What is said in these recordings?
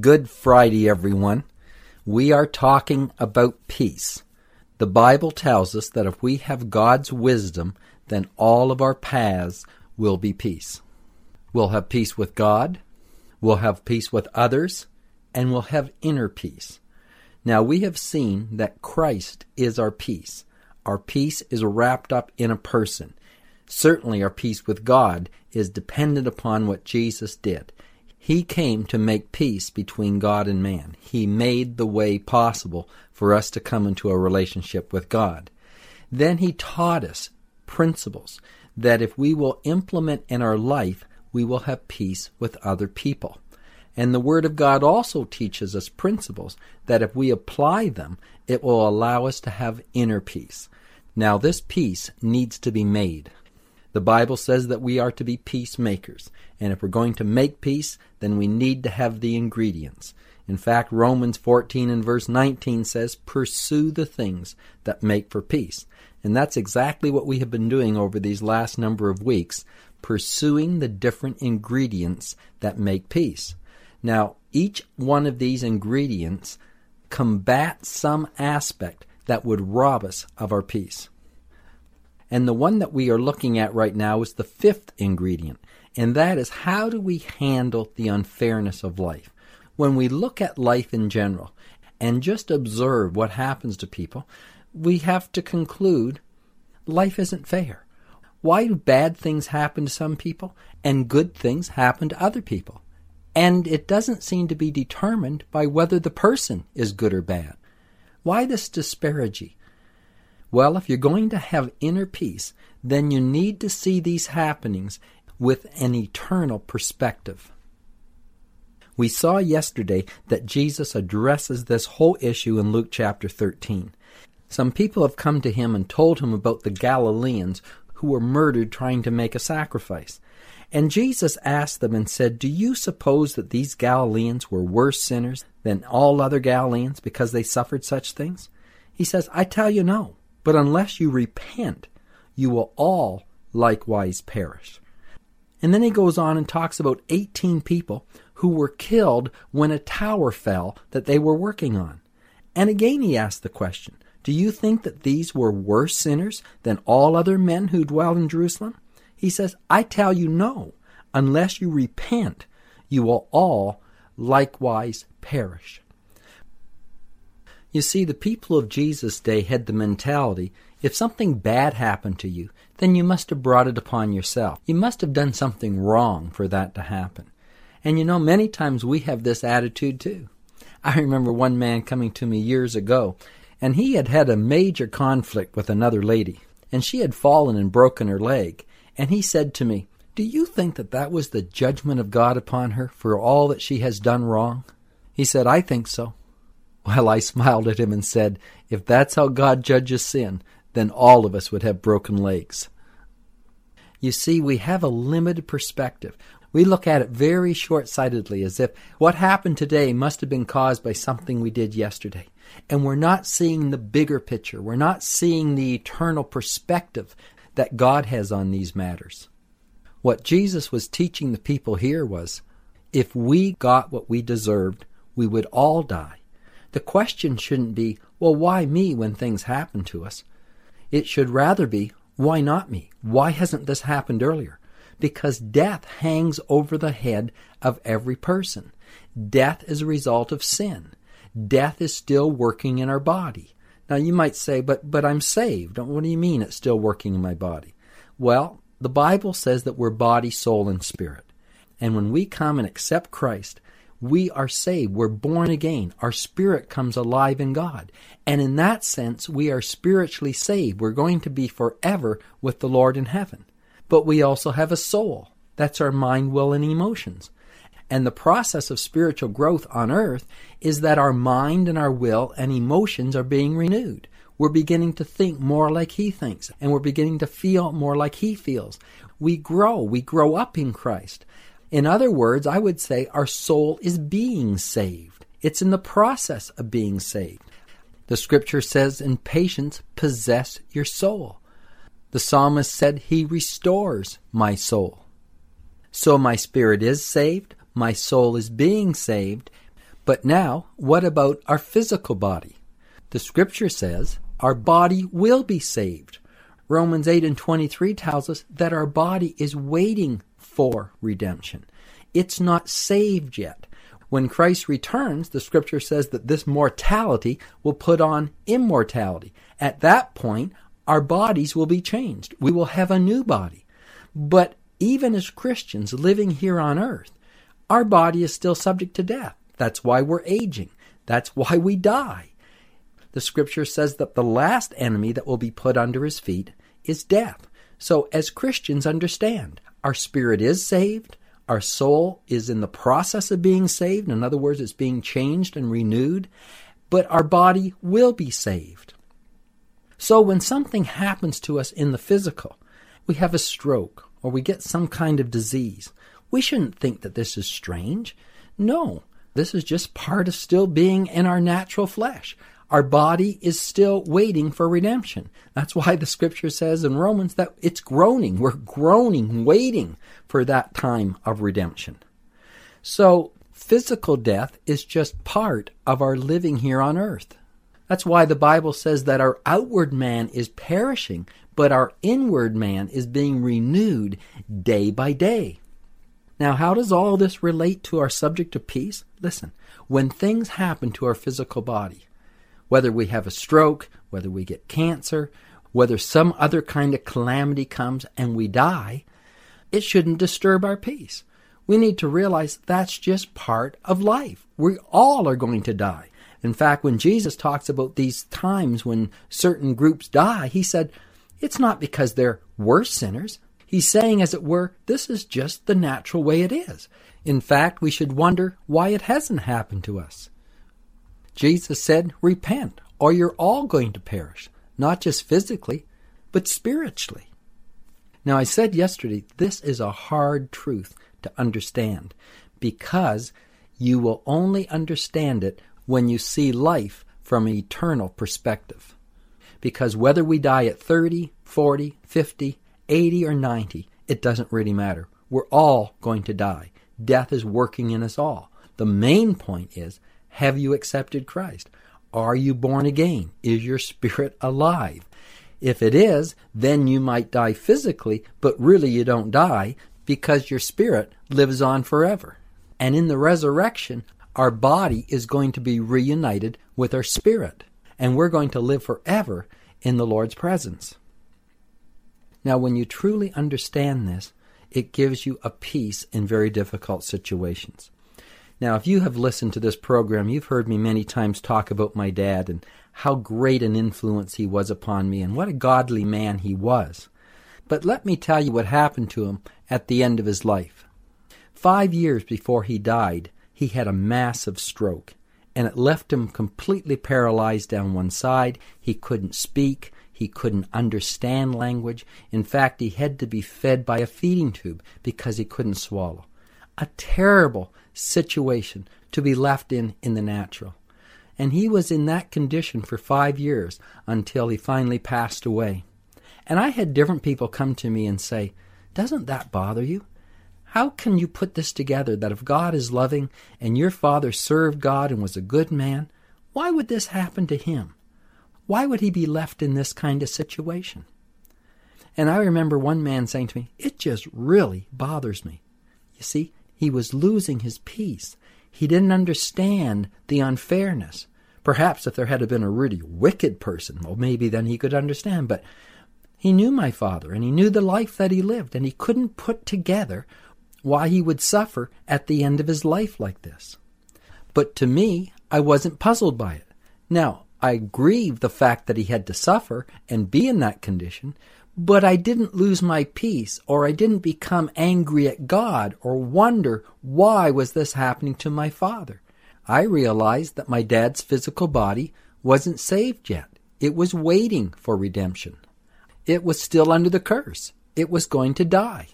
Good Friday, everyone. We are talking about peace. The Bible tells us that if we have God's wisdom, then all of our paths will be peace. We'll have peace with God, we'll have peace with others, and we'll have inner peace. Now, we have seen that Christ is our peace. Our peace is wrapped up in a person. Certainly, our peace with God is dependent upon what Jesus did. He came to make peace between God and man. He made the way possible for us to come into a relationship with God. Then he taught us principles that if we will implement in our life, we will have peace with other people. And the Word of God also teaches us principles that if we apply them, it will allow us to have inner peace. Now, this peace needs to be made. The Bible says that we are to be peacemakers. And if we're going to make peace, then we need to have the ingredients. In fact, Romans 14 and verse 19 says, Pursue the things that make for peace. And that's exactly what we have been doing over these last number of weeks, pursuing the different ingredients that make peace. Now, each one of these ingredients combats some aspect that would rob us of our peace. And the one that we are looking at right now is the fifth ingredient, and that is how do we handle the unfairness of life? When we look at life in general and just observe what happens to people, we have to conclude life isn't fair. Why do bad things happen to some people and good things happen to other people? And it doesn't seem to be determined by whether the person is good or bad. Why this disparity? Well, if you're going to have inner peace, then you need to see these happenings with an eternal perspective. We saw yesterday that Jesus addresses this whole issue in Luke chapter 13. Some people have come to him and told him about the Galileans who were murdered trying to make a sacrifice. And Jesus asked them and said, Do you suppose that these Galileans were worse sinners than all other Galileans because they suffered such things? He says, I tell you no. But unless you repent, you will all likewise perish. And then he goes on and talks about 18 people who were killed when a tower fell that they were working on. And again he asks the question Do you think that these were worse sinners than all other men who dwell in Jerusalem? He says, I tell you no. Unless you repent, you will all likewise perish. You see, the people of Jesus' day had the mentality if something bad happened to you, then you must have brought it upon yourself. You must have done something wrong for that to happen. And you know, many times we have this attitude too. I remember one man coming to me years ago, and he had had a major conflict with another lady, and she had fallen and broken her leg. And he said to me, Do you think that that was the judgment of God upon her for all that she has done wrong? He said, I think so. Well, I smiled at him and said, If that's how God judges sin, then all of us would have broken legs. You see, we have a limited perspective. We look at it very short sightedly, as if what happened today must have been caused by something we did yesterday. And we're not seeing the bigger picture. We're not seeing the eternal perspective that God has on these matters. What Jesus was teaching the people here was if we got what we deserved, we would all die. The question shouldn't be, well, why me when things happen to us? It should rather be, why not me? Why hasn't this happened earlier? Because death hangs over the head of every person. Death is a result of sin. Death is still working in our body. Now you might say, but, but I'm saved. What do you mean it's still working in my body? Well, the Bible says that we're body, soul, and spirit. And when we come and accept Christ, we are saved. We're born again. Our spirit comes alive in God. And in that sense, we are spiritually saved. We're going to be forever with the Lord in heaven. But we also have a soul. That's our mind, will, and emotions. And the process of spiritual growth on earth is that our mind and our will and emotions are being renewed. We're beginning to think more like He thinks, and we're beginning to feel more like He feels. We grow, we grow up in Christ. In other words, I would say our soul is being saved. It's in the process of being saved. The scripture says, in patience, possess your soul. The psalmist said, He restores my soul. So my spirit is saved, my soul is being saved. But now, what about our physical body? The scripture says, Our body will be saved. Romans 8 and 23 tells us that our body is waiting for redemption. It's not saved yet. When Christ returns, the scripture says that this mortality will put on immortality. At that point, our bodies will be changed. We will have a new body. But even as Christians living here on earth, our body is still subject to death. That's why we're aging. That's why we die. The scripture says that the last enemy that will be put under his feet is death. So, as Christians, understand our spirit is saved, our soul is in the process of being saved. In other words, it's being changed and renewed, but our body will be saved. So, when something happens to us in the physical, we have a stroke or we get some kind of disease, we shouldn't think that this is strange. No, this is just part of still being in our natural flesh. Our body is still waiting for redemption. That's why the scripture says in Romans that it's groaning. We're groaning, waiting for that time of redemption. So, physical death is just part of our living here on earth. That's why the Bible says that our outward man is perishing, but our inward man is being renewed day by day. Now, how does all this relate to our subject of peace? Listen, when things happen to our physical body, whether we have a stroke, whether we get cancer, whether some other kind of calamity comes and we die, it shouldn't disturb our peace. We need to realize that's just part of life. We all are going to die. In fact, when Jesus talks about these times when certain groups die, he said, it's not because they're worse sinners. He's saying, as it were, this is just the natural way it is. In fact, we should wonder why it hasn't happened to us. Jesus said, Repent, or you're all going to perish, not just physically, but spiritually. Now, I said yesterday, this is a hard truth to understand because you will only understand it when you see life from an eternal perspective. Because whether we die at 30, 40, 50, 80, or 90, it doesn't really matter. We're all going to die. Death is working in us all. The main point is have you accepted Christ? Are you born again? Is your spirit alive? If it is, then you might die physically, but really you don't die because your spirit lives on forever. And in the resurrection, our body is going to be reunited with our spirit, and we're going to live forever in the Lord's presence. Now, when you truly understand this, it gives you a peace in very difficult situations. Now, if you have listened to this program, you've heard me many times talk about my dad and how great an influence he was upon me and what a godly man he was. But let me tell you what happened to him at the end of his life. Five years before he died, he had a massive stroke, and it left him completely paralyzed down one side. He couldn't speak. He couldn't understand language. In fact, he had to be fed by a feeding tube because he couldn't swallow. A terrible, situation to be left in in the natural. And he was in that condition for five years until he finally passed away. And I had different people come to me and say, Doesn't that bother you? How can you put this together that if God is loving and your father served God and was a good man, why would this happen to him? Why would he be left in this kind of situation? And I remember one man saying to me, It just really bothers me. You see, he was losing his peace. He didn't understand the unfairness. Perhaps if there had been a really wicked person, well, maybe then he could understand. But he knew my father, and he knew the life that he lived, and he couldn't put together why he would suffer at the end of his life like this. But to me, I wasn't puzzled by it. Now, I grieve the fact that he had to suffer and be in that condition, but I didn't lose my peace or I didn't become angry at God or wonder why was this happening to my father. I realized that my dad's physical body wasn't saved yet. It was waiting for redemption. It was still under the curse. It was going to die.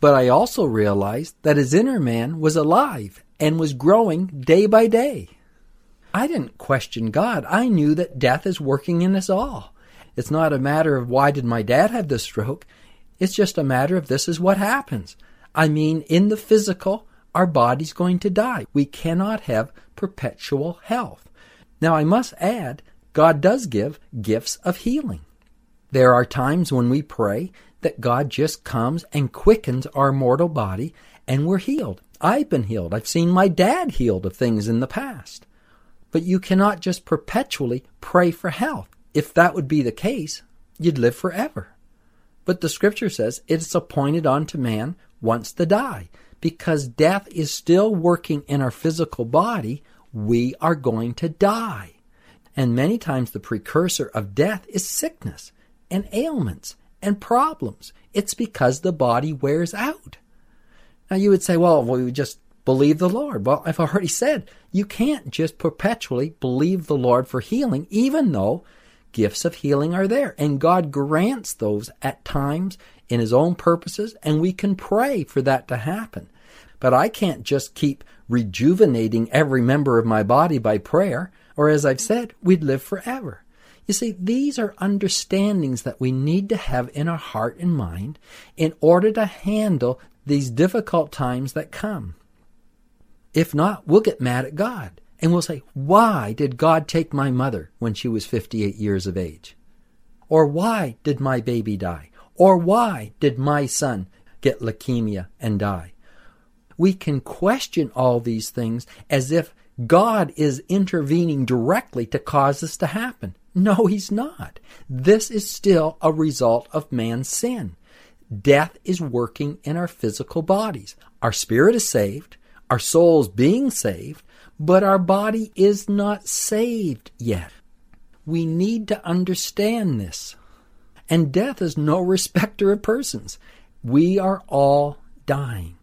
But I also realized that his inner man was alive and was growing day by day. I didn't question God. I knew that death is working in us all. It's not a matter of why did my dad have the stroke. It's just a matter of this is what happens. I mean, in the physical, our body's going to die. We cannot have perpetual health. Now, I must add, God does give gifts of healing. There are times when we pray that God just comes and quickens our mortal body and we're healed. I've been healed. I've seen my dad healed of things in the past. But you cannot just perpetually pray for health. If that would be the case, you'd live forever. But the scripture says it is appointed unto man once to die. Because death is still working in our physical body, we are going to die. And many times the precursor of death is sickness and ailments and problems. It's because the body wears out. Now you would say, well, we just believe the Lord. Well, I've already said you can't just perpetually believe the Lord for healing, even though gifts of healing are there. And God grants those at times in His own purposes, and we can pray for that to happen. But I can't just keep rejuvenating every member of my body by prayer, or as I've said, we'd live forever. You see, these are understandings that we need to have in our heart and mind in order to handle these difficult times that come. If not, we'll get mad at God. And we'll say, why did God take my mother when she was 58 years of age? Or why did my baby die? Or why did my son get leukemia and die? We can question all these things as if God is intervening directly to cause this to happen. No, he's not. This is still a result of man's sin. Death is working in our physical bodies. Our spirit is saved, our soul's being saved, but our body is not saved yet. We need to understand this. And death is no respecter of persons. We are all dying.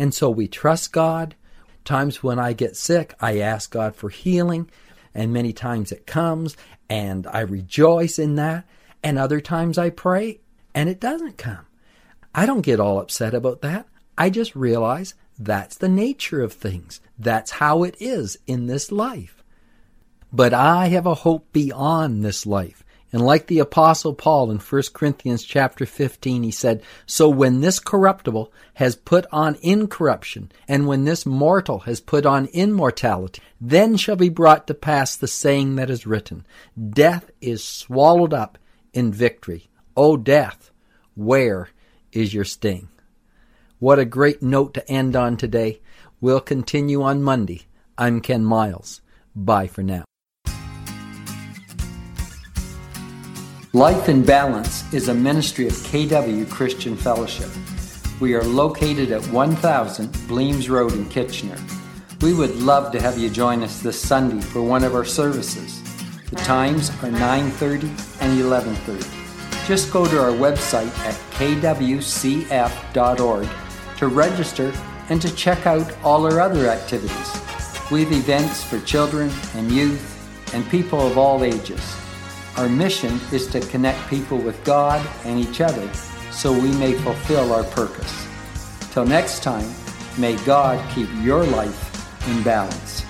And so we trust God. Times when I get sick, I ask God for healing, and many times it comes, and I rejoice in that. And other times I pray, and it doesn't come. I don't get all upset about that. I just realize that's the nature of things. That's how it is in this life. But I have a hope beyond this life. And like the apostle Paul in 1 Corinthians chapter 15, he said, So when this corruptible has put on incorruption, and when this mortal has put on immortality, then shall be brought to pass the saying that is written, Death is swallowed up in victory. O death, where is your sting? What a great note to end on today. We'll continue on Monday. I'm Ken Miles. Bye for now. Life in Balance is a ministry of KW Christian Fellowship. We are located at 1000 Bleams Road in Kitchener. We would love to have you join us this Sunday for one of our services. The times are 9:30 and 11:30. Just go to our website at kwcf.org to register and to check out all our other activities. We have events for children and youth and people of all ages. Our mission is to connect people with God and each other so we may fulfill our purpose. Till next time, may God keep your life in balance.